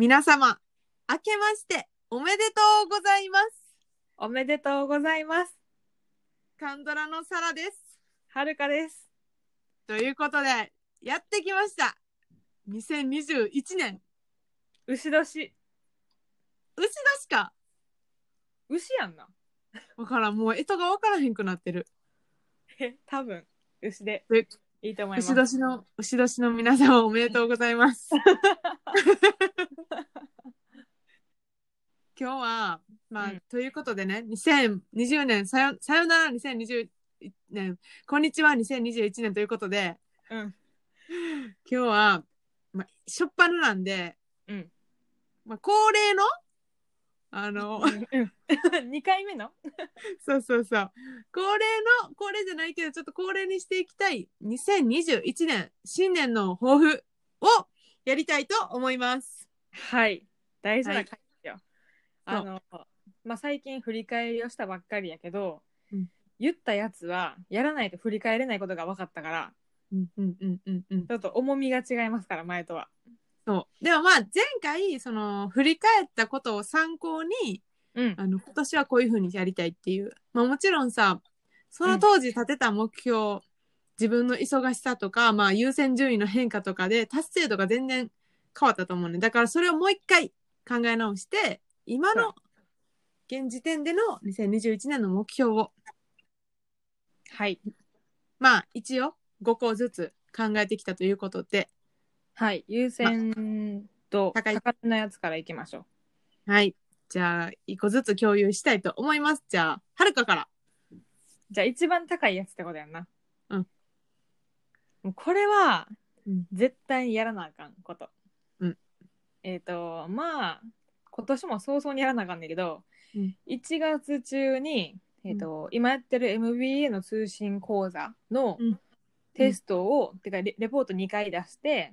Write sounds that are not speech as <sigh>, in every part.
皆様、明けましておめでとうございます。おめでとうございます。カンドラのサラです。はるかです。ということで、やってきました。2021年。牛年。牛年か。牛やんな。わからん。もう、干支がわからへんくなってる。え、多分、牛でえいいと思います。牛年の、牛年の皆様おめでとうございます。<laughs> 今日は、まあ、うんということでね、2020年、さよさよなら2020年、こんにちは2021年ということで、うん。今日は、まあ、しょっぱななんで、うん。まあ、恒例の、あの、うん。<laughs> 2回目の？<laughs> そうそうそう、恒例の、恒例じゃないけど、ちょっと恒例にしていきたい、2021年、新年の抱負をやりたいと思います。はい。大事はない回ですよ。あの、まあ、最近振り返りをしたばっかりやけど、うん言ったやつはやらないと振り返れないことが分かったから、うんうんうんうんうん。ちょっと重みが違いますから、前とは。そう。でもまあ、前回、その、振り返ったことを参考に、うん。あの、今年はこういうふうにやりたいっていう。まあもちろんさ、その当時立てた目標、自分の忙しさとか、まあ優先順位の変化とかで達成度が全然変わったと思うね。だからそれをもう一回考え直して、今の現時点での2021年の目標を、はい。まあ一応5個ずつ考えてきたということで、はい。優先度高い高めのやつからいきましょう。はい。じゃあ、1個ずつ共有したいと思います。じゃあ、はるかから。じゃあ一番高いやつってことやんな。うん。もうこれはうん絶対にやらなあかんこと。うん。えっ、とまあ今年も早々にやらなあかんねんけど、うん1月中に、えっと今やってる MBA の通信講座のうんテストを、てかレレポート2回出して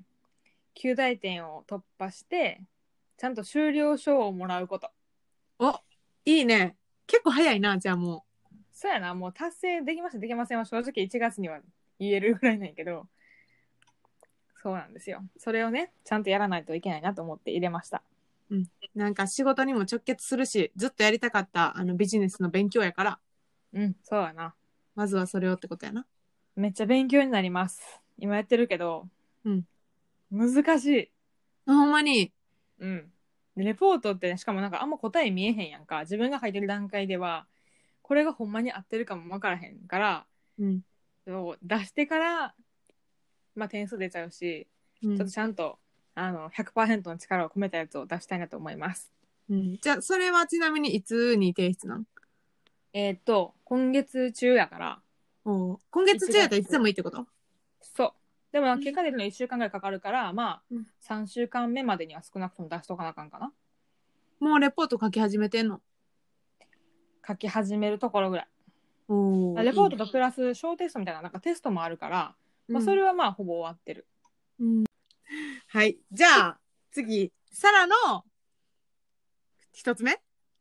9大点を突破してちゃんと修了証をもらうこと。お、いいね。結構早いな、じゃあもうそうやな、もう達成できました、できませんは正直1月には言えるぐらいなんやけど、そうなんですよ。それをね、ちゃんとやらないといけないなと思って入れました。うん。なんか仕事にも直結するし、ずっとやりたかったあのビジネスの勉強やから、うん、そうやな。まずはそれをってことやな。めっちゃ勉強になります。今やってるけど、うん。難しい。あほんまに。うん。でレポートって、しかもなんかあんま答え見えへんやんか。自分が書いてる段階では、これがほんまに合ってるかもわからへんから、うん。そう出してから、まあ点数出ちゃうし、うんちょっとちゃんと、あの、100%の力を込めたやつを出したいなと思います。うん、じゃあ、それはちなみにいつに提出なん？えーっと、今月中やから、おう今月中やったらいつでもいいってこと？そう。でも、ん結果出るの1週間ぐらいかかるから、まあ、うん3週間目までには少なくとも出しとかなあかんかな。もうレポート書き始めてんの？書き始めるところぐらい。おレポートとプラス小テストみたいな、なんかテストもあるから、まあ、それはまあ、ほぼ終わってる。うんはい。じゃあ、次、サラの一つ目？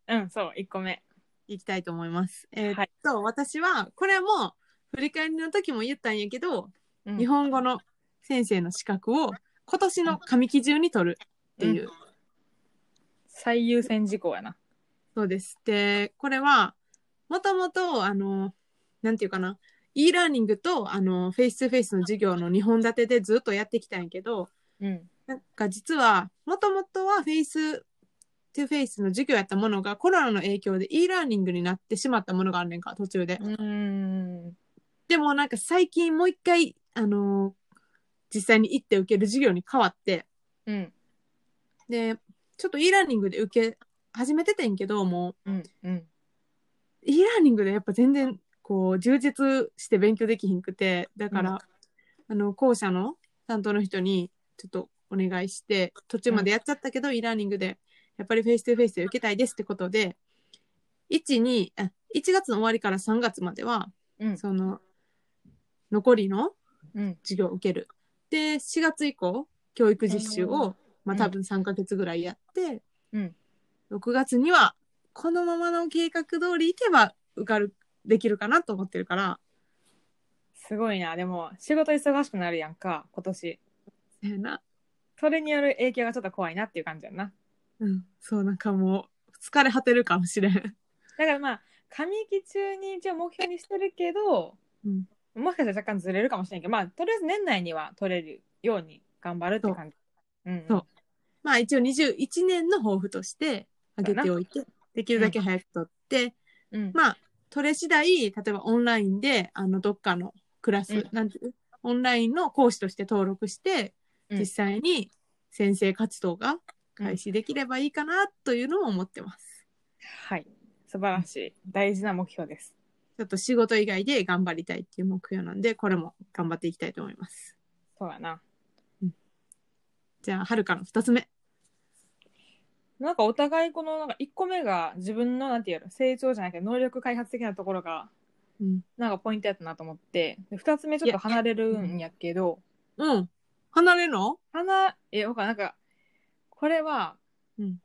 うん、そう、1個目。いきたいと思います。えーっはいと、私は、これはもう、振り返りの時も言ったんやけど、うん日本語の先生の資格を今年の上期中に取るっていう。最優先事項やな。そうです。で、これは、もともと、あの、なんていうかな、e ラーニングと、あの、フェイス2フェイスの授業の2本立てでずっとやってきたんやけど、うん。なんか実は、もともとはフェイス2フェイスの授業やったものがコロナの影響で e ラーニングになってしまったものがあるねんか、途中で。うーん。でもなんか最近もう一回、あの実際に行って受ける授業に変わって、うん。で、ちょっと e ラーニングで受け始めててんけど、もう、うん。うん。e ラーニングでやっぱ全然、こう、充実して勉強できひんくて、だから、うんあの、校舎の担当の人に、ちょっとお願いして、途中までやっちゃったけど、e ラーニングで、やっぱりフェイス2フェイスで受けたいですってことで、1、2、あ、1月の終わりから3月までは、うん。その、残りのうん。授業を受ける。で、4月以降、教育実習を、まあうん多分3ヶ月ぐらいやって、うん6月には、このままの計画通り行けば受かる、できるかなと思ってるから、すごいな。でも、仕事忙しくなるやんか、今年。せやな。それによる影響がちょっと怖いなっていう感じやんな。うん。そう、なんかもう、疲れ果てるかもしれん。だからまあ、上期中に一応目標にしてるけど、うんもしかしたら若干ずれるかもしれんけど、まあ、とりあえず年内には取れるように頑張るって感じ。うん、うん。そうまあ一応21年の抱負として挙げておいて、できるだけ早く取って、うん。まあ、取れ次第、例えばオンラインで、あの、どっかのクラス、うんなんていうオンラインの講師として登録して、うん実際に先生活動が開始できればいいかなというのを思ってます。はい。素晴らしい。大事な目標です。ちょっと仕事以外で頑張りたいっていう目標なんで、これも頑張っていきたいと思います。そうやな。じゃあ、はるかの二つ目。なんかお互いこのなんか1個目が自分のなんていうの成長じゃないけど能力開発的なところがうん。なんかポイントやったなと思ってで2つ目ちょっと離れるんやけどうん。離れるの？離えわかんなんかこれは、うん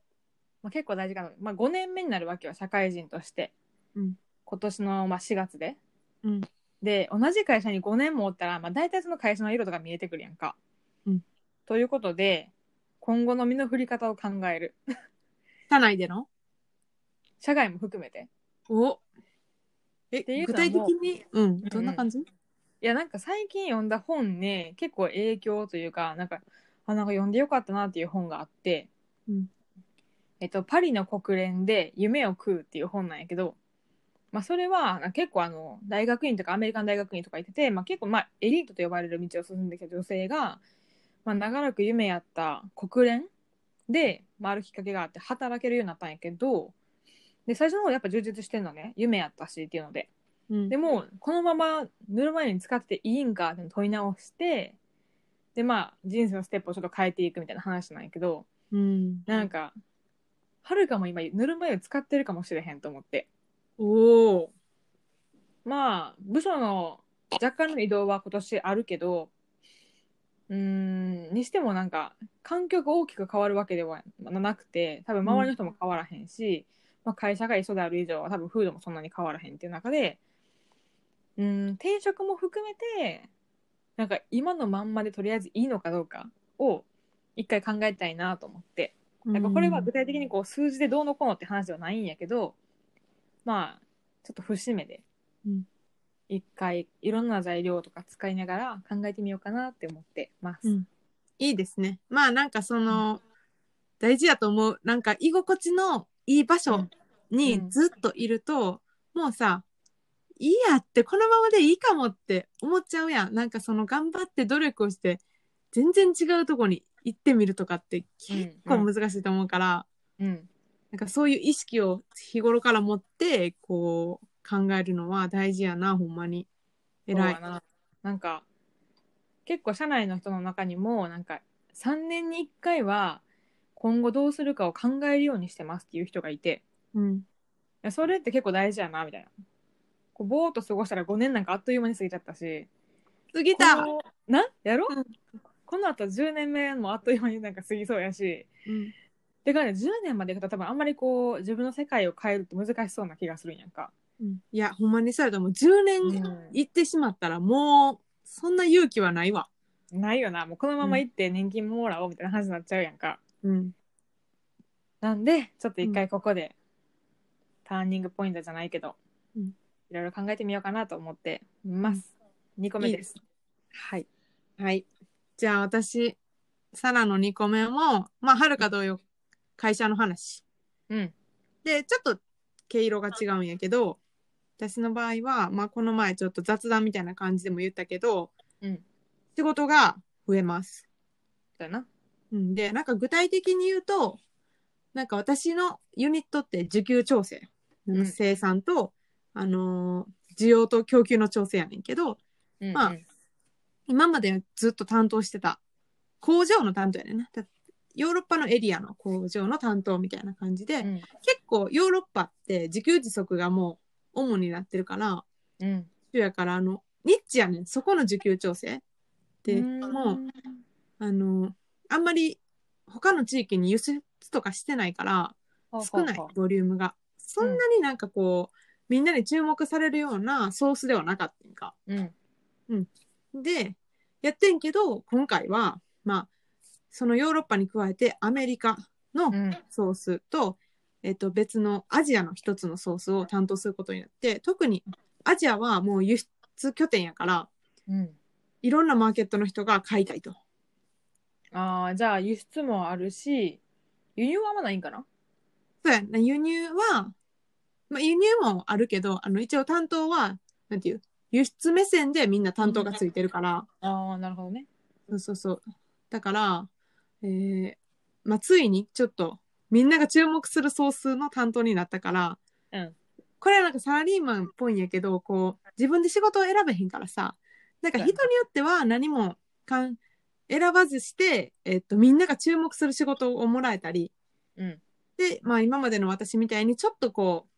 まあ、結構大事かな、まあ、5年目になるわけよ社会人として、うん今年のまあ4月で。うん。で同じ会社に5年もおったら、まあ、大体その会社の色とか見えてくるやんか。うん。ということで今後の身の振り方を考える。<laughs> 社内での？社外も含めて。お。えていうの具体的に、うん、どんな感じ、いやなんか最近読んだ本ね結構影響というかなんかあなんか読んでよかったなっていう本があって、うん。えっと、パリの国連で夢を食うっていう本なんやけど、まあ、それは結構あの大学院とかアメリカン大学院とか行ってて、まあ、結構まあエリートと呼ばれる道を進んできた女性が、まあ、長らく夢やった国連で、まあ、あるきっかけがあって働けるようになったんやけどで最初の方やっぱ充実してんのね夢やったしっていうので。うんでもこのまま塗る前に使っていいんかって問い直してでまあ人生のステップをちょっと変えていくみたいな話なんやけどうん。なんかはるかも今塗る前を使ってるかもしれへんと思っておお。まあ部署の若干の移動は今年あるけどうんにしてもなんか環境が大きく変わるわけではなくて多分周りの人も変わらへんし、まあ、会社が一緒である以上は多分風土もそんなに変わらへんっていう中でうん転職も含めてなんか今のまんまでとりあえずいいのかどうかを一回考えたいなと思ってなんかこれは具体的にこう数字でどうのこうのって話ではないんやけどまあちょっと節目でうん一回いろんな材料とか使いながら考えてみようかなって思ってます。うんいいですね。まあなんかその、大事やと思う。なんか居心地のいい場所にずっといると、もうさ、いいやってこのままでいいかもって思っちゃうやん。なんかその頑張って努力をして、全然違うとこに行ってみるとかって結構難しいと思うから、うんなんかそういう意識を日頃から持って、こう考えるのは大事やな、ほんまに。偉い。な。なんか結構社内の人の中にもなんか3年に1回は今後どうするかを考えるようにしてますっていう人がいて。うん。いやそれって結構大事やなみたいな。こうぼーっと過ごしたら5年なんかあっという間に過ぎちゃったし。過ぎた。な？やろ、うん。この後10年目もあっという間になんか過ぎそうやし。うん。でかね10年までいくと多分あんまりこう自分の世界を変えるって難しそうな気がするんやんか。うんいや、ほんまにそうやと思う。10年行ってしまったらもう、そんな勇気はないわ。ないよなもうこのまま行って年金もらおうみたいな話になっちゃうやんか。うん。なんでちょっと一回ここで、ターニングポイントじゃないけど、うんいろいろ考えてみようかなと思ってます。2個目で。いいですす。はい。はい。じゃあ私、サラの2個目も、まあ、はるか同様、会社の話。うん。で、ちょっと毛色が違うんやけど、私の場合は、まあ、この前ちょっと雑談みたいな感じでも言ったけど、うん。仕事が増えます。そうやな。うん、で、なんか具体的に言うと、なんか私のユニットって需給調整、うん生産と、あのー需要と供給の調整やねんけど、うんまあ今までずっと担当してた工場の担当やねんな。だヨーロッパのエリアの工場の担当みたいな感じで、うん。結構ヨーロッパって自給自足がもう主になってるから、うん。やからあの、ニッチやねん。そこの需給調整。で、うんもう、あの、あんまり他の地域に輸出とかしてないから、少ないボリュームが。そんなになんかこう、みんなに注目されるようなソースではなかったんか。うん。で、やってんけど、今回は、まあ、そのヨーロッパに加えてアメリカのうん。ソースと、えっと、別のアジアの一つのソースを担当することになって特にアジアはもう輸出拠点やからうん。いろんなマーケットの人が買いたいと。ああじゃあ輸出もあるし輸入はあんまないんかな？そうやな輸入は、まあ、輸入もあるけどあの一応担当はなんていう輸出目線でみんな担当がついてるから、ああなるほどね。そうそうそう。だから、えーまあ、ついにちょっとみんなが注目するソースの担当になったから、うん。これはなんかサラリーマンっぽいんやけどこう自分で仕事を選べへんからさなんか人によっては何もかん選ばずして、えっと、みんなが注目する仕事をもらえたりうん。で、まあ、今までの私みたいにちょっとこう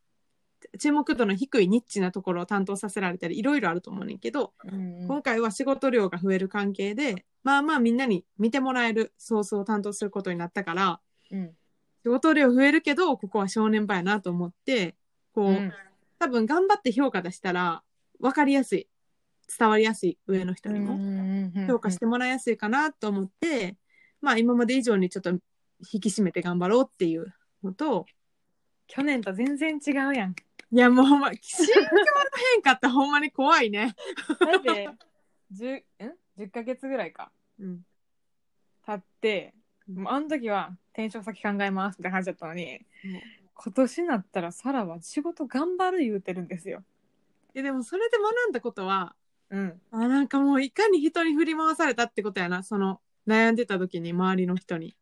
注目度の低いニッチなところを担当させられたりいろいろあると思うねんけど、うん今回は仕事量が増える関係でまあまあみんなに見てもらえるソースを担当することになったからうん。仕事量増えるけどここは正念場やなと思ってこう、うん。多分頑張って評価出したら分かりやすい伝わりやすい上の人にも評価してもらいやすいかなと思って、まあ今まで以上にちょっと引き締めて頑張ろうっていうのと去年と全然違うやんいやもうほんま心境の変化ってほんまに怖いね。だって 10, ん10ヶ月ぐらいかうん経ってもうあの時は転職先考えますって感じだったのに今年になったらサラは仕事頑張る言うてるんですよ。いやでもそれで学んだことはうん。あなんかもういかに人に振り回されたってことやなその悩んでた時に周りの人に、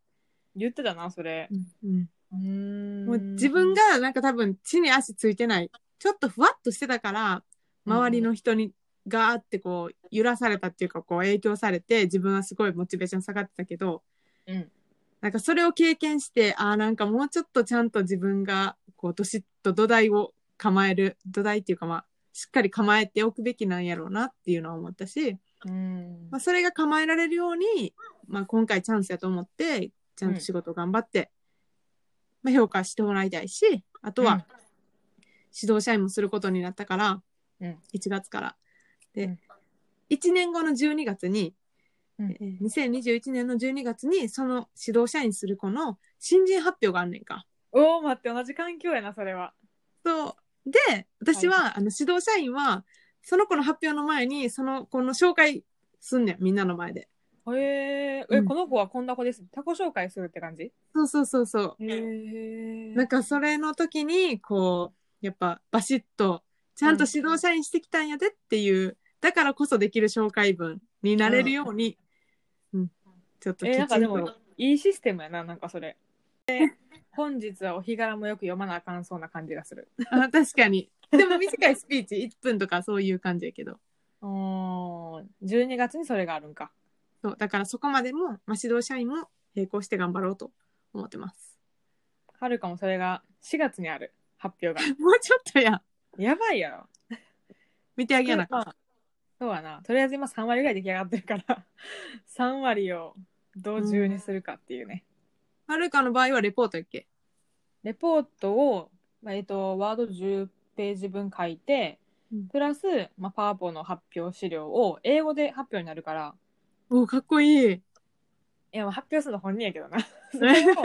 言ってたな、それ。うんうーんもう自分、がなんか多分地に足ついてない。ちょっとふわっとしてたから周りの人にガーってこう揺らされたっていうかこう影響されて自分はすごいモチベーション下がってたけどうん。なんかそれを経験してあーなんかもうちょっとちゃんと自分がこうどしっと土台を構える土台っていうかまあしっかり構えておくべきなんやろうなっていうのは思ったし、うん。まあ、それが構えられるように、まあ、今回チャンスやと思ってちゃんと仕事頑張って、まあ、評価してもらいたいしあとは、うん指導社員もすることになったから、うん1月から。で、うん1年後の12月に、うんえー2021年の12月にその指導社員する子の新人発表があんねんか。おお、待って、同じ環境やな、それは。そうで私は、あの指導社員はその子の発表の前にその子の紹介すんねんみんなの前で。へえ、え、うんこの子はこんな子です。他己紹介するって感じ？そうそうそうそう。へえ。なんかそれの時にこうやっぱバシッとちゃんと指導社員してきたんやでっていう、だからこそできる紹介文になれるように、うんちょっときえー、なんかでも、いいシステムやな、なんかそれ。で本日はお日柄もよく読まなあかんそうな感じがする。あ確かにでも短いスピーチ1分とかそういう感じやけど <laughs> おー12月にそれがあるんか。そうだからそこまでも、まあ、指導社員も並行して頑張ろうと思ってますはるかもそれが4月にある発表が。<laughs> もうちょっとややばいやろ。見てあげやなかまあそうやな。とりあえず今3割ぐらい出来上がってるから、<laughs> 3割をどう10にするかっていうね。はるかの場合はレポートやっけ？レポートを、まあえっと、ワード10ページ分書いて、うんプラス、まあ、パワポの発表資料を英語で発表になるから、おかっこいいいや、まあ発表するの本人やけどな。<laughs> それを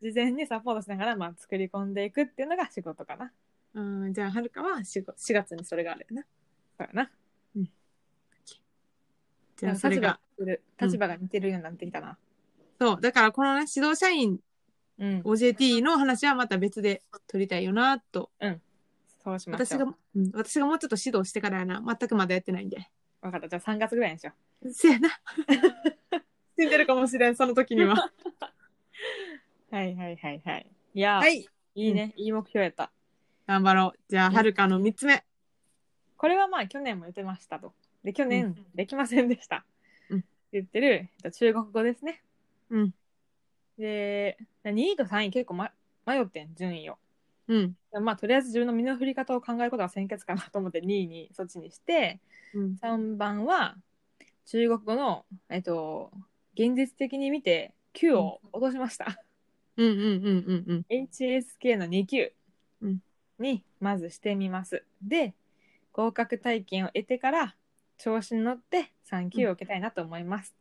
事前にサポートしながら、まあ、作り込んでいくっていうのが仕事かな。うんじゃあはるかは 4, 4月にそれがあるよなそうやな。じゃあそれが立場が立場が似てるようになってきたな。そうだからこのね指導社員うん。OJT の話はまた別で取りたいよなとそうしましょう。私が、うん、私がもうちょっと指導してからやな全くまだやってないんで分かった。じゃあ3月ぐらいにしよせやな <laughs> 死んでるかもしれんその時にはう。<laughs> はいはいはいはい。いやー、、はいいいね。いい目標やった。頑張ろうじゃあうんはるかの3つ目これはまあ去年も言ってましたと。で、去年、うんできませんでした。うん言ってる、えっと中国語ですね。うんで、2位と3位結構、ま、迷ってん、順位を。うん。まあ、とりあえず自分の身の振り方を考えることが先決かなと思って2位にそっちにして、うん。3番は中国語の、えっと、現実的に見て9を落としました。うん。うん。うん。うん。うん。HSK の2級うん。にまずしてみます。で、合格体験を得てから調子に乗って3級を受けたいなと思います。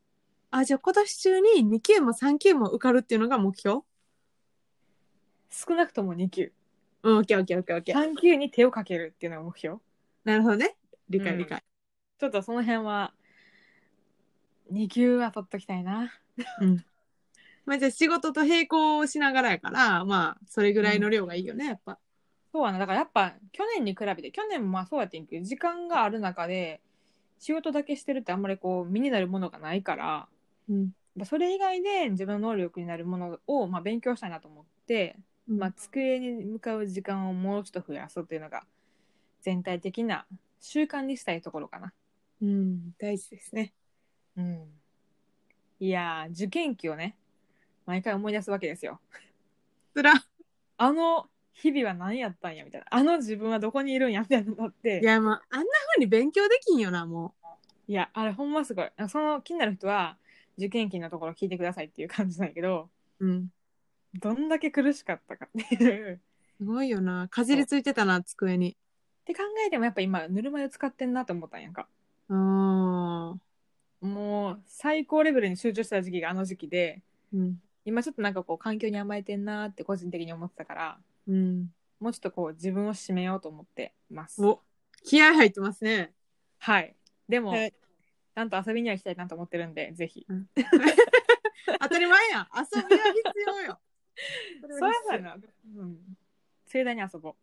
あ、じゃあ今年中に2級も3級も受かるっていうのが目標？少なくとも2級。うん、オッケーオッケーオッケーオッケー。3級に手をかけるっていうのが目標？なるほどね。理うん解理解。ちょっとその辺は、2級は取っときたいな。うん。まあじゃあ仕事と並行しながらやから、まあそれぐらいの量がいいよね、やっぱ。そうやな。だからやっぱ去年に比べて、去年もまあそうやってんけど、時間がある中で、仕事だけしてるってあんまりこう身になるものがないから、うん。それ以外で自分の能力になるものをまあ勉強したいなと思って、まあ、机に向かう時間をもうちょっと増やすっていうのが全体的な習慣にしたいところかな。うん、大事ですね。うん、いやー受験期をね毎回思い出すわけですよ。つら。あの日々は何やったんやみたいなあの自分はどこにいるんやみたいなのっていや、まあ、あんな風に勉強できんよな、もいやあれほんますごいその気になる人は受験期のところ聞いてくださいっていう感じなんやけどう。うん。どんだけ苦しかったかっていう。すごいよな。かじりついてたな、机に。って考えてもやっぱ今ぬるま湯使ってんなと思ったんやんか。ああ。もう最高レベルに集中した時期があの時期でうん。今ちょっとなんかこう環境に甘えてんなって個人的に思ってたからうん。もうちょっとこう自分を締めようと思ってますお、気合入ってますね。はいでも、はいちゃんと遊びには行きたいなと思ってるんでぜひ <laughs> 当たり前やん。遊びは必要よ。<laughs> そうやな、うん、盛大に遊ぼう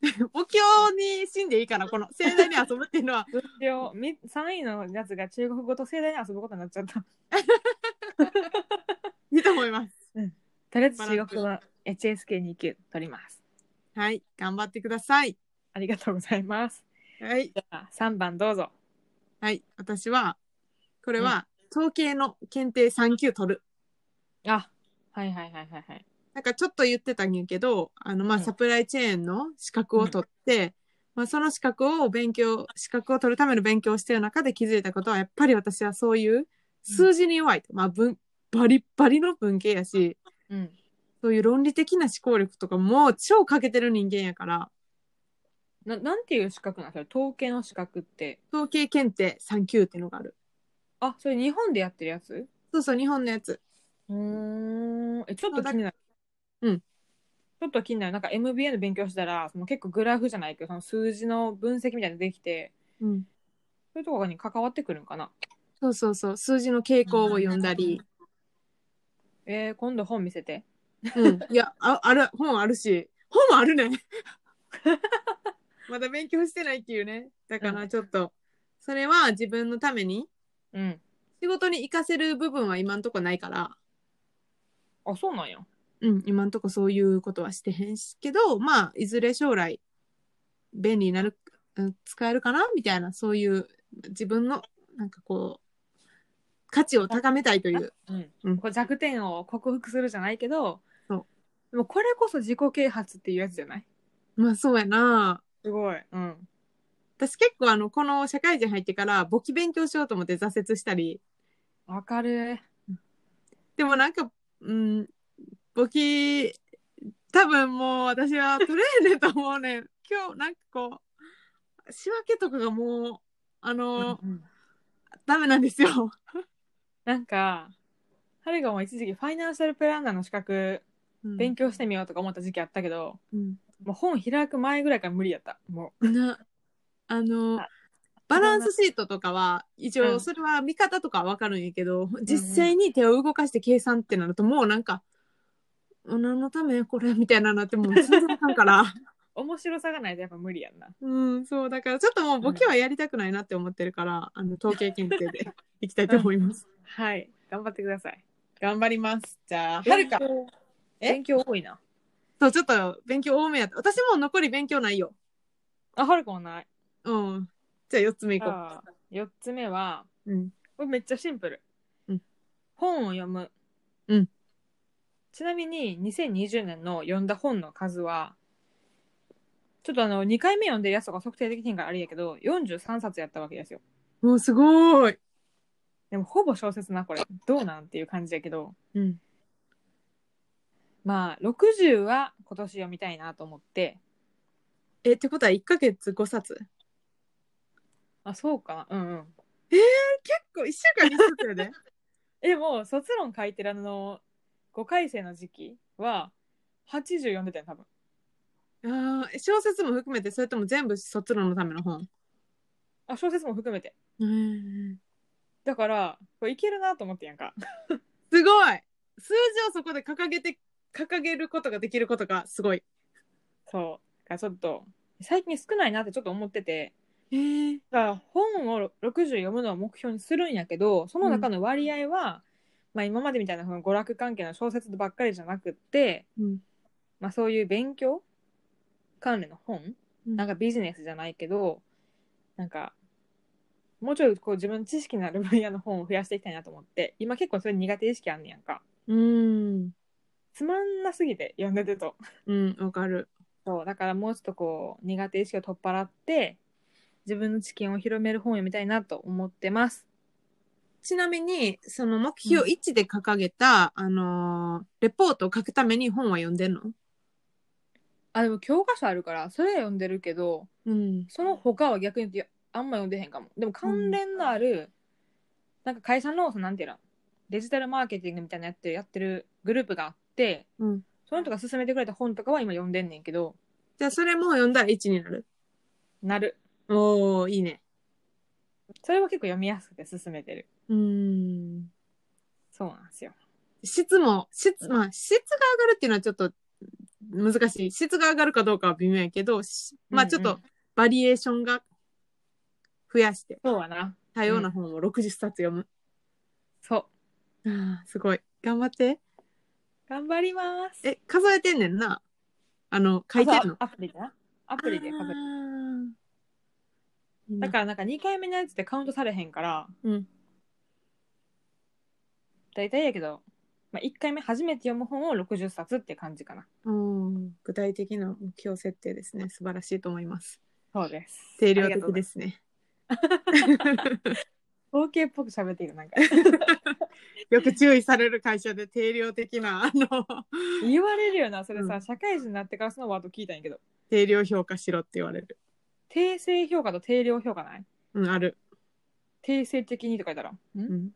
<laughs> 目標に死んでいいから、この <laughs> 盛大に遊ぶっていうのは。分量み3位のやつが中国語と盛大に遊ぶことになっちゃったいいと思います。とりあえず中国語の HSK2 級取りますはい。頑張ってください。ありがとうございますはい。じゃあ3番どうぞはい。私は、これは、統計の検定3級取る。あはいはいはいはいはい。なんかちょっと言ってたんやけど、あの、まあ、うん。サプライチェーンの資格を取って、まあ、その資格を勉強、資格を取るための勉強をしている中で気づいたことは、やっぱり私はそういう数字に弱いと。まあ、文、バリッバリの文系やし、うん。そういう論理的な思考力とかも超欠けてる人間やから、ななんていう資格なんですか？統計の資格って。統計検定3級っていうのがある。あそれ日本でやってるやつ？そうそう、日本のやつ。うーん。えちょっと気になる。うん。ちょっと気になる。なんか MBA の勉強したらその結構グラフじゃないけどその数字の分析みたいなのできてうん。そういうところに関わってくるんかな。そうそうそう、数字の傾向を読んだり、えー、今度本見せて。うん。いや、あある、本あるし、本もあるね。<laughs> まだ勉強してないっていうね。だかうらちょっと、それは自分のために、うん。仕事に活かせる部分は今んとこないから、あそうなんや。うん、今んとこそういうことはしてへんしけど、まあ、いずれ将来、便利になる、うん使えるかなみたいな、そういう、自分の、なんかこう、価値を高めたいという。うん、うん。こう弱点を克服するじゃないけどそう。でもこれこそ自己啓発っていうやつじゃない？まあ、そうやな。すごい。うん。私結構あの、この社会人入ってから簿記勉強しようと思って挫折したり、わかる。でもなんか、うん、簿記、多分もう私は取れへんねんと思うねん。<laughs> 今日なんかこう、仕分けとかがもう、あの、うんダメなんですよ。<laughs> なんかはるがも一時期ファイナンシャルプランナーの資格勉強してみようとか思った時期あったけど、うんもう本開く前ぐらいから無理やったもな、あのあ、バランスシートとかは、一応、うんそれは見方とかはわかるんやけど、実際に手を動かして計算ってなると、もうなんか、何のためこれみたいなのなって、もう全然あかんから。う <laughs> 面白さがないとやっぱ無理やんなうん、そう、だからちょっともう簿記はやりたくないなって思ってるから、あの、統計検定でいきたいと思います。<laughs> はい頑張ってください頑張ります。じゃあ、はるか。え？勉強多いなそう、ちょっと勉強多めやった。私も残り勉強ないよ。あはるかもないうん。じゃあ4つ目いこあ4つ目はう。うん。これめっちゃシンプル、うん。本を読む、うん。ちなみに2020年の読んだ本の数はちょっとあの2回目読んでるやつとか測定できひんからあれやけど43冊やったわけですよ。もうすごーい。でもほぼ小説なこれ。どうなんっていう感じやけど。うん。まあ60は今年読みたいなと思って。え、ってことは1ヶ月5冊？あそうかなうんうん結構1週間に1冊やで。<laughs> え、もう卒論書いてるあの、5回生の時期は、80読んでたよ、多分。あー小説も含めて、それとも全部卒論のための本？あ、小説も含めて。うんだから、これいけるなと思ってやんか。<laughs> すごい数字をそこで掲げて、掲げることができることがすごい。そう。だからちょっと、最近少ないなってちょっと思ってて、へえ。だから本を60読むのを目標にするんやけど、その中の割合は、まあ今までみたいなその娯楽関係の小説ばっかりじゃなくって、うん。まあそういう勉強関連の本なんかビジネスじゃないけど、なんか、もうちょいこう自分の知識のある分野の本を増やしていきたいなと思って、今結構それ苦手意識あんねやんか。うん。つまんなすぎて読んでてと。うん、わかる。そう、だからもうちょっとこう苦手意識を取っ払って、自分の知見を広める本を読みたいなと思ってます。ちなみに、その目標1で掲げた、あのーレポートを書くために本は読んでんの？あ、でも教科書あるから、それは読んでるけど、うん。その他は逆に言うとあんま読んでへんかも。でも関連のある、なんか会社の、そのなんていうの、デジタルマーケティングみたいなやってる、やってるグループがあって、うん。その人が勧めてくれた本とかは今読んでんねんけど、じゃあ、それも読んだら1になる？なる。おー、いいね。それは結構読みやすくて勧めてる。うん。そうなんですよ。質も、質、まあ、質が上がるっていうのはちょっと難しい。質が上がるかどうかは微妙やけど、しまあちょっとバリエーションが増やして、そうはな。多様な本を60冊読む。そう。ああ、すごい。頑張って。頑張ります。え、数えてんねんな。あの、書いてんの？あアプリでな。アプリで数えだからなんか2回目のやつでカウントされへんから、うん。大体やけど、まあ、1回目初めて読む本を60冊って感じかな。うん具体的な目標設定ですね。素晴らしいと思います。そうです。。定量的ですすね。統計 <laughs> っぽく喋っている、なんか。よく注意される会社で定量的な、あの、言われるよな、それさ、うん社会人になってからそのワード聞いたんやけど。定量評価しろって言われる。定性評価と定量評価ない？うん、ある。定性的にとか言ったら、ん？うん。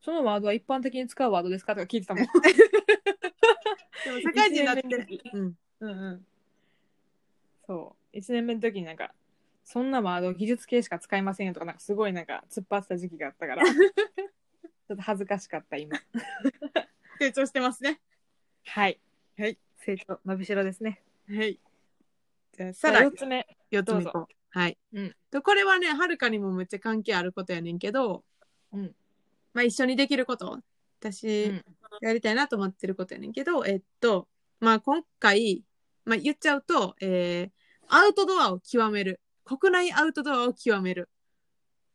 そのワードは一般的に使うワードですか？とか聞いてたもん。<laughs> でも社会人になって一年目の時、うん。うんうん。そう。1年目の時になんか、そんなワード技術系しか使いませんよとか、なんかすごいなんか突っ張ってた時期があったから、<laughs> ちょっと恥ずかしかった、今。成長してますね。<laughs> はい。はい。成長、伸びしろですね。はい。じゃあ、さらに4つ目。4つ目。はい。うんとこれはね、はるかにもめっちゃ関係あることやねんけど、うんまあ一緒にできること、私、うんやりたいなと思ってることやねんけど、えっと、まあ今回、まあ言っちゃうと、えー、アウトドアを極める。国内アウトドアを極める。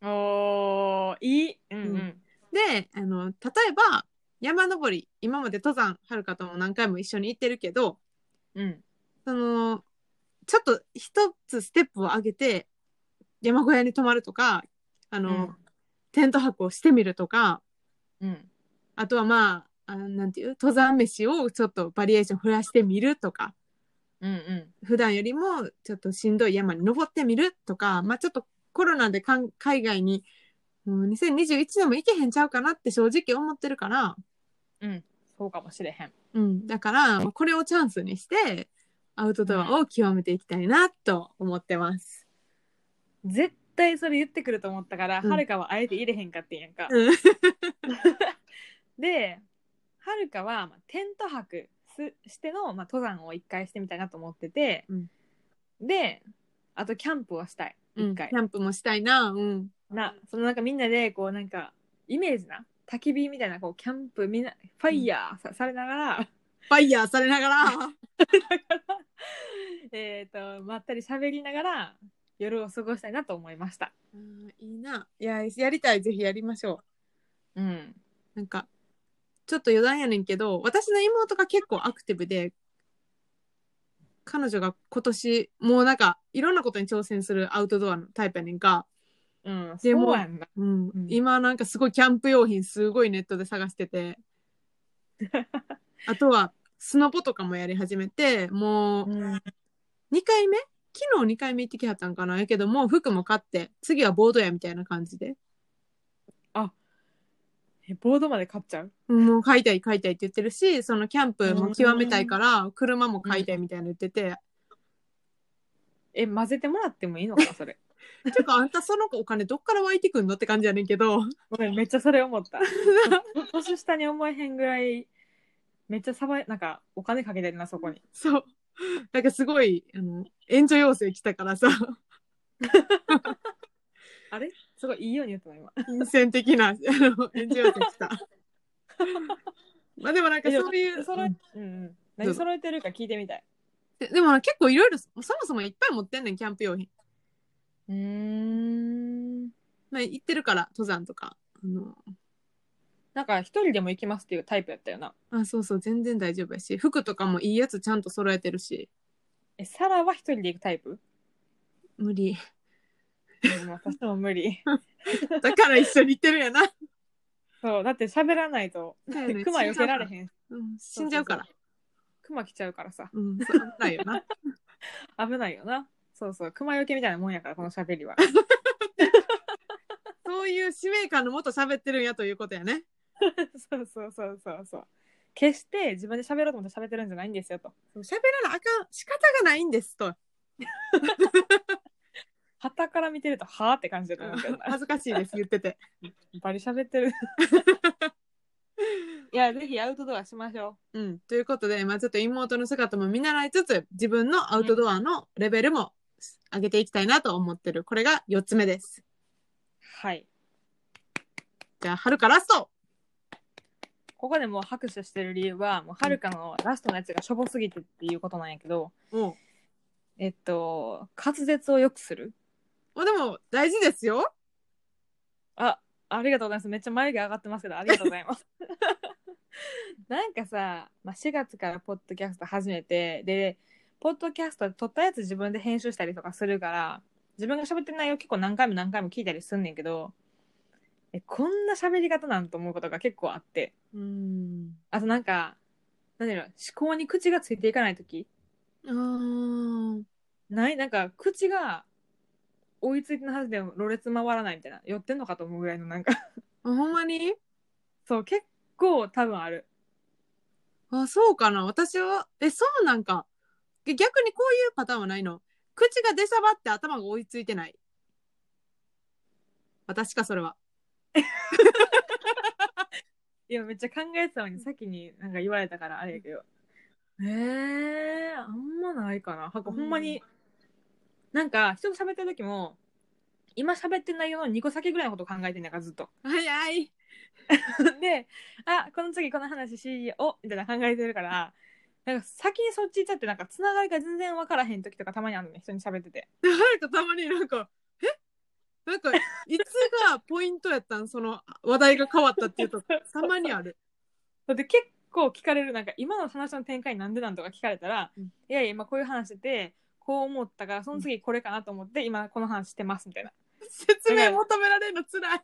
おー、いい。うんうん。で、あの、例えば、山登り、今まで登山、はるかとも何回も一緒に行ってるけど、うん。その、ちょっと一つステップを上げて、山小屋に泊まるとか、あの、うんテント泊をしてみるとか、うん。あとはまあ、あなんていう、登山飯をちょっとバリエーション増やしてみるとか、うんうん。普段よりもちょっとしんどい山に登ってみるとか、まあちょっとコロナでかん海外に、もう2021年も行けへんちゃうかなって正直思ってるから、うん。そうかもしれへん。うん、だから、まあこれをチャンスにして、アウトドアを極めていきたいなと思ってます。絶対それ言ってくると思ったから、うんはるかはあえて入れへんかってんやんか。うん。で、はるかは、まあ、テント泊すしての、まあ、登山を一回してみたいなと思ってて、うんで、あとキャンプをしたい。うん、一回キ。ャンプもしたいな。うん。な、そのなんかみんなで、こうなんか、イメージな、焚き火みたいな、こう、キャンプみんな、ファイヤーさ,、されながら、ファイヤーされながら。<laughs> <laughs> えっと、まったり喋りながら、夜を過ごしたいなと思いました。うんいいな。いや、やりたい。ぜひやりましょうん。う。なんか、ちょっと余談やねんけど、私の妹が結構アクティブで、彼女が今年、もうなんか、いろんなことに挑戦するアウトドアのタイプやねんか。うん、でもそうやんな。うんうん今なんかすごいキャンプ用品すごいネットで探してて。<laughs> あとは、スノボとかもやり始めて、もう、うん。2回目？昨日2回目行ってきはったんかな？やけどもう服も買って次はボードやみたいな感じで。えボードまで買っちゃう？もう買いたい買いたいって言ってるし、そのキャンプも極めたいから、車も買いたいみたいなの言ってて、え混ぜてもらってもいいのか？な <laughs> それ。てかあんたそのお金どっから湧いてくんのって感じやねんけど、ごめんめっちゃそれ思った。<laughs> 年下に思えへんぐらいめっちゃさばいなんかお金かけてるなそこにそう。なんかすごい、あの、援助要請来たからさ、あれ？すごいいいように言ったの今金銭的な、あの、援助要請来た。まあでもなんかそういう、そろえうんうん何揃えてるか聞いてみたいででも結構いろいろ、そもそもいっぱい持ってんねん、キャンプ用品。うーんまあ行ってるから、登山とか。あの、なんか一人でも行きますっていうタイプやったよな。あ、そうそう、全然大丈夫やし、服とかもいいやつちゃんと揃えてるし、えサラは一人で行くタイプ？無理。うん私も無理。<laughs> だから一緒に行ってるんやな。そうだって喋らないと。ね。クマ避けられへん。うん、死んじゃうから。クマ来ちゃうからさ。うん、危ないよな。<laughs> 危ないよな。そうそうクマよけみたいなもんやからこの喋りは。<laughs> そういう使命感のもと喋ってるんやということやね。<laughs> そうそうそうそうそう。決して自分で喋ろうと思って喋ってるんじゃないんですよと。喋らなあかん、仕方がないんですと。<laughs> 旗から見てるとはあって感じだと思うけどな。恥ずかしいです、言ってて。バリ喋ってる。<laughs> いやぜひアウトドアしましょう。ん、ということで、まあ、ちょっと妹の姿も見習いつつ、自分のアウトドアのレベルも上げていきたいなと思ってる。これが4つ目です。うはい。じゃあ、春かラストここでもう拍手してる理由はもうはるかのラストのやつがしょぼすぎてっていうことなんやけどうん。えっと滑舌を良くするまあ、でも、大事ですよ。あありがとうございますめっちゃ眉毛上がってますけどありがとうございます <laughs> なんかさ、まあ、4月からポッドキャスト始めてでポッドキャストで撮ったやつ自分で編集したりとかするから自分が喋ってる内容結構何回も何回も聞いたりすんねんけどえこんな喋り方なんと思うことが結構あってうん。あとなんか何だろう思考に口がついていかない時あーない？なんか口が追いついてるはずでもろれつ回らないみたいな寄ってんのかと思うぐらいのなんかあ。ほんまに？そう結構多分あるあ、そうかな。私は、え、そうなんか。逆にこういうパターンはないの？口が出しゃばって頭が追いついてない。私か、それは。いやめっちゃ考えてたのに先になんか言われたからあれやけど。えー、あんまないかな。なんかほんまに、なんか人と喋ってる時も今喋ってる内容の2個先ぐらいのこと考えてんねんからずっと。早い。<laughs> であこの次この話しようみたいな考えてるからなんか先にそっち行っちゃってなんかつながりが全然分からへん時とかたまにあるのね人に喋ってて。なんかたまになんか、えなんか、いつがポイントやったん？その話題が変わったっていうと、<laughs> たまにある。で結構聞かれるなんか今の話の展開なんでなんとか聞かれたら、うんいやいや今こういう話しててこう思ったからその次これかなと思って今この話してますみたいな説明求められるのつらい。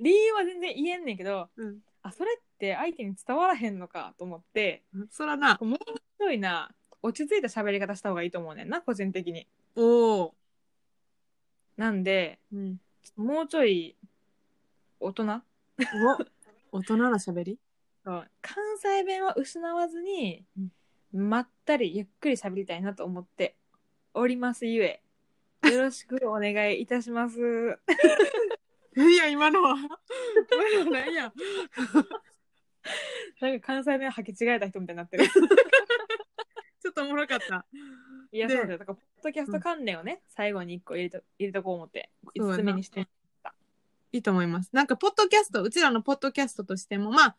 理由は全然言えんねんけどうん。あそれって相手に伝わらへんのかと思ってそらな。もうちょいな落ち着いた喋り方した方がいいと思うねんな個人的におお。なんでうん。もうちょい大人？お大人な喋り？そう関西弁は失わずに、まったりゆっくり喋りたいなと思っておりますゆえよろしくお願いいたしますいや、今のは。今のは何や。なんか関西弁履き違えた人みたいになってる <laughs> ちょっとおもろかった。いやでそうだよ。だからポッドキャスト関連をね、最後に1個入れと入れとこう思ってそうやな。5つ目にしていいと思います。なんか、ポッドキャスト、うちらのポッドキャストとしても、まあ、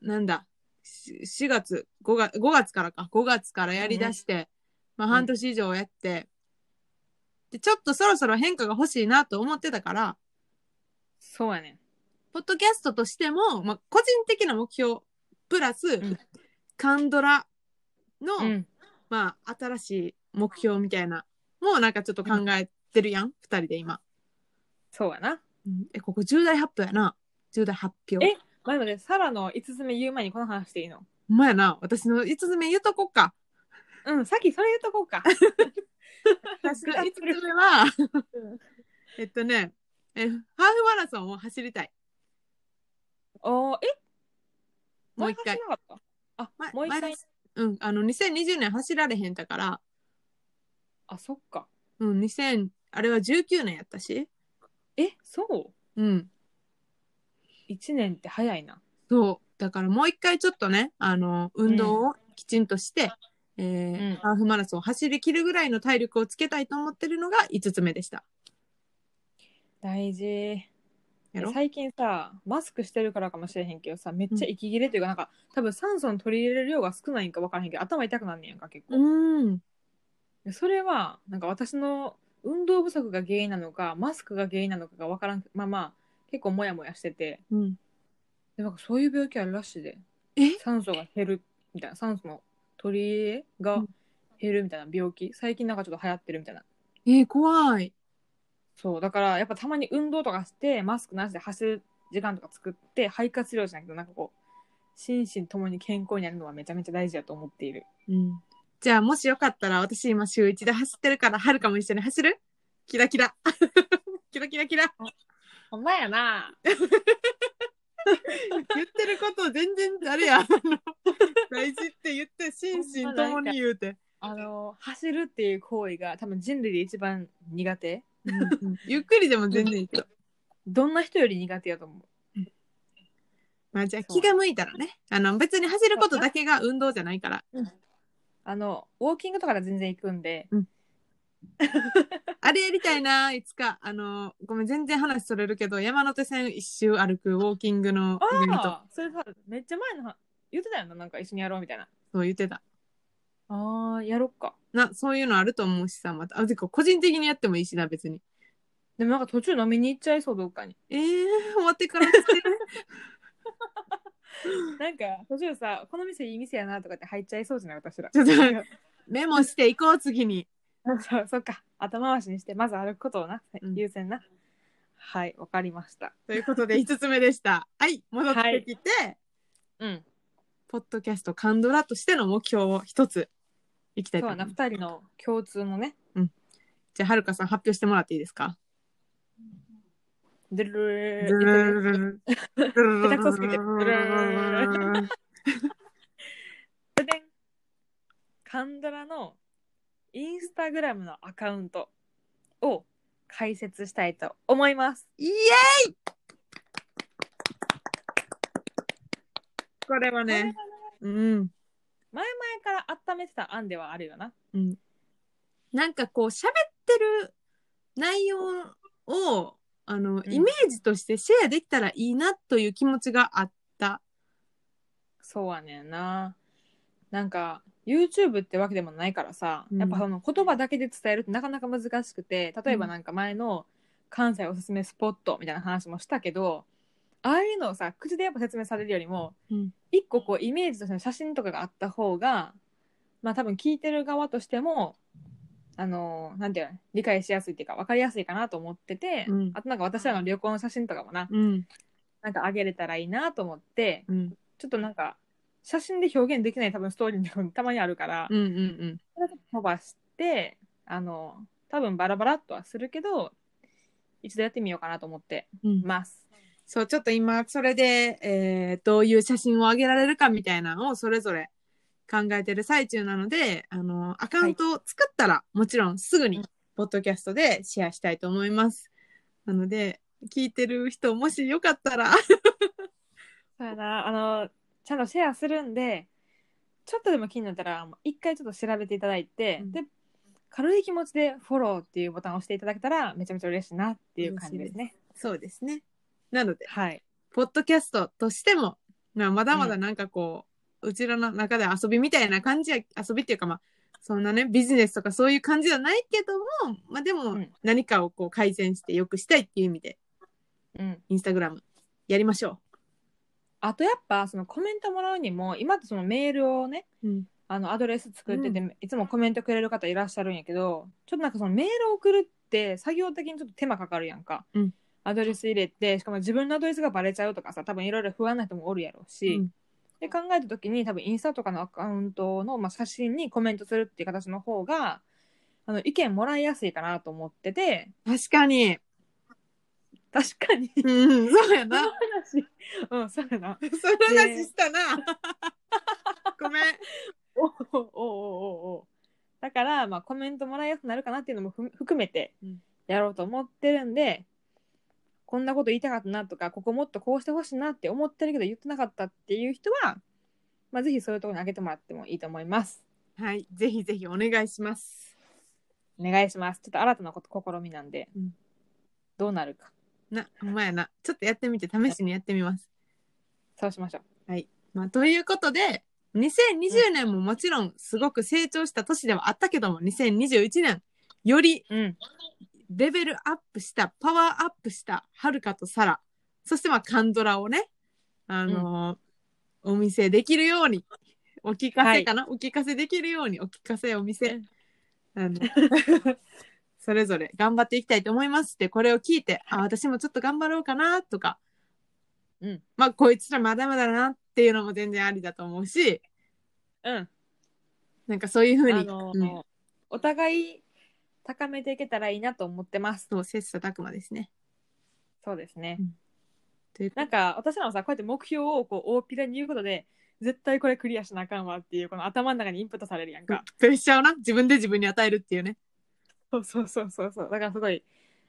なんだ、し4月、5月、5月からか、5月からやりだして、まあ、うん半年以上やって、で、ちょっとそろそろ変化が欲しいなと思ってたから、そうやね。んポッドキャストとしても、まあ、個人的な目標、プラス、ん。カンドラの、うん。まあ、新しい目標みたいな、もうなんかちょっと考えてるやん、二人で今。そうやなうんえ、ここ重大発表やな。重大発表。えまあでもねサラの5つ目言う前にこの話していいの？ほんまやな。私の5つ目言うとこっか。うんさっきそれ言っとこうか <laughs> 私の5つ目は、うんえっとね、え、ハーフマラソンを走りたい。ああ、え？もう一回前走らなかった？あ、まもう一回？うん、あの、2020年走られへんだから、あ、そっか。うん、2000、あれは19年やったし、え、そう？うん。一年って早いな。そう。だからもう一回ちょっとね、あの、運動をきちんとして、えーうんハーフマラソンを走り切るぐらいの体力をつけたいと思ってるのが5つ目でした。大事。やろ？最近さ、マスクしてるからかもしれへんけどさ、めっちゃ息切れというか、なんか、多分酸素の取り入れる量が少ないんか分からへんけど、頭痛くなんねやんか、結構。うん。でそれは、なんか私の運動不足が原因なのか、マスクが原因なのかが分からん、まあまあ、結構モヤモヤしてて、うん。でなんかそういう病気あるらしいで。え？酸素が減るみたいな、酸素の取り入れが減るみたいな病気、最近なんかちょっと流行ってるみたいな。えー、怖い。そう、だからやっぱたまに運動とかして、マスクなしで走る時間とか作って、肺活量じゃなくて、なんかこう、心身ともに健康になるのはめちゃめちゃ大事だと思っている。うん。じゃあ、もしよかったら、私今週1で走ってるから、はるかも一緒に走る？キラキラ。<laughs> キラキラキラ。ほんまやな言ってること全然あれや。<laughs> 大事って言って、心身ともに言うて。あの、走るっていう行為が多分人類で一番苦手。うんうんゆっくりでも全然いいけど。どんな人より苦手やと思う？まあじゃあ気が向いたらね。あの別に走ることだけが運動じゃないから。あの、ウォーキングとかで全然行くんで、あれやりたいな、いつか。あの、ごめん、全然話それるけど、山手線一周歩くウォーキングのイベント。ああ、それさ、めっちゃ前のは言ってたよな、なんか一緒にやろうみたいな。そう言ってた。ああ、やろっか。な、そういうのあると思うしさ、また。あ、てか個人的にやってもいいしな、別に。でもなんか途中飲みに行っちゃいそう、どっかに。えー、終わってからしてる <laughs> なんか途中さ、この店いい店やなとかって入っちゃいそうじゃない私ら。ちょっとメモしていこう、次に。<laughs> そうそっか。後回しにして、まず歩くことをな、うん優先な。はい、わかりました。ということで、<laughs> 5つ目でした。はい、戻ってきて、うん。ポッドキャストカンドラとしての目標を一ついきたいと思います。二人の共通のね、じゃあ、はるかさん発表してもらっていいですか？ドゥルルルルルルルルル下手くそすぎてルルルルででんカンドラのインスタグラムのアカウントを開設したいと思います。イエーイこれはね、うん。前々から温めてた案ではあるよな。うん。なんかこう、喋ってる内容を、あの、んイメージとしてシェアできたらいいなという気持ちがあった。そうはねんな。なんか YouTube ってわけでもないからさ、うんやっぱその言葉だけで伝えるってなかなか難しくて例えばなんか前の関西おすすめスポットみたいな話もしたけどああいうのをさ口でやっぱ説明されるよりもうん。一個こうイメージとしての写真とかがあった方がまあ多分聞いてる側としてもあのなんていうの理解しやすいっていうか分かりやすいかなと思ってて、うんあとなんか私らの旅行の写真とかもなうん。なんかあげれたらいいなと思ってうん。ちょっとなんか写真で表現できない多分ストーリーもたまにあるから、うん。うん。それをちょっと飛ばしてあの多分バラバラっとはするけど一度やってみようかなと思ってうん。ます。そう、ちょっと今、それで、えー、どういう写真を上げられるかみたいなのをそれぞれ考えてる最中なので、あの、アカウントを作ったら、もちろんすぐにうん、ポッドキャストでシェアしたいと思います。なので、聞いてる人、もしよかったら、そうやなあのちゃんとシェアするんでちょっとでも気になったら一回ちょっと調べていただいて、うんで軽い気持ちでフォローっていうボタンを押していただけたらめちゃめちゃ嬉しいなっていう感じですね。そうですね。なので、はい。ポッドキャストとしても、まあ、まだまだなんかこう、うちらの中で遊びみたいな感じや、遊びっていうかまあ、そんなね、ビジネスとかそういう感じじゃないけども、まあでもうん何かをこう改善して良くしたいっていう意味で、うん。インスタグラムやりましょあとやっぱそのコメントもらうにも今ってそのメールをねう。うん。あのアドレス作ってて、ういつもコメントくれる方いらっしゃるんやけどちょっとなんかそのメール送るって作業的にちょっと手間かかるやんか、うんアドレス入れてしかも自分のアドレスがバレちゃうとかさ多分いろいろ不安な人もおるやろうし、うんで考えた時に多分インスタとかのアカウントの、まあ、写真にコメントするっていう形の方があの意見もらいやすいかなと思ってて確かに。確かにうん、そうやな。話うん、そうやな。その話したな。<laughs> ごめん。おおおおおおだから、まあ、コメントもらいやすくなるかなっていうのもふ含めてうんやろうと思ってるんで、こんなこと言いたかったなとかここもっとこうしてほしいなって思ってるけど言ってなかったっていう人は、まあ、ぜひそういうところにあげてもらってもいいと思います。はい、ぜひぜひお願いします。お願いします。ちょっと新たなこと試みなんで、うんどうなるかな、ほんまやな。ちょっとやってみて、試しにやってみます。そうしましょう。まあ、ということで、2020年ももちろんすごく成長した年ではあったけども、2021年、よりうん、レベルアップした、パワーアップした、はるかとサラ、そしてまあ、カンドラをね、あのーお見せできるように、お聞かせかな、お聞かせできるように、お聞かせお店、あの、<laughs> それぞれ頑張っていきたいと思いますって、これを聞いて、あ、私もちょっと頑張ろうかな、とか、うん、まあ、こいつらまだまだだなっていうのも全然ありだと思うし、うん。なんかそういうふうに、あのーうん、お互い高めていけたらいいなと思ってます。そう、切磋琢磨ですね。そうですね。うんというなんか私らもさこうやって目標をこう大っぴらに言うことで絶対これクリアしなあかんわっていうこの頭の中にインプットされるやんか。プレッシャーをな、自分で自分に与えるっていうね。そうそうそうそうそう。だからすごい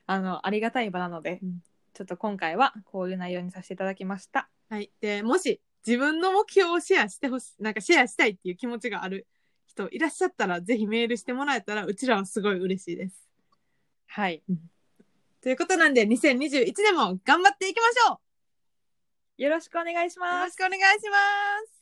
あのありがたい場なので、うんちょっと今回はこういう内容にさせていただきました。はい。で、もし自分の目標をシェアしてほしい、なんかシェアしたいっていう気持ちがある人いらっしゃったら、ぜひメールしてもらえたら、うちらはすごい嬉しいです。はい。ということなんで、2021年も頑張っていきましょよろしくお願いしうよます。ろしくお願いします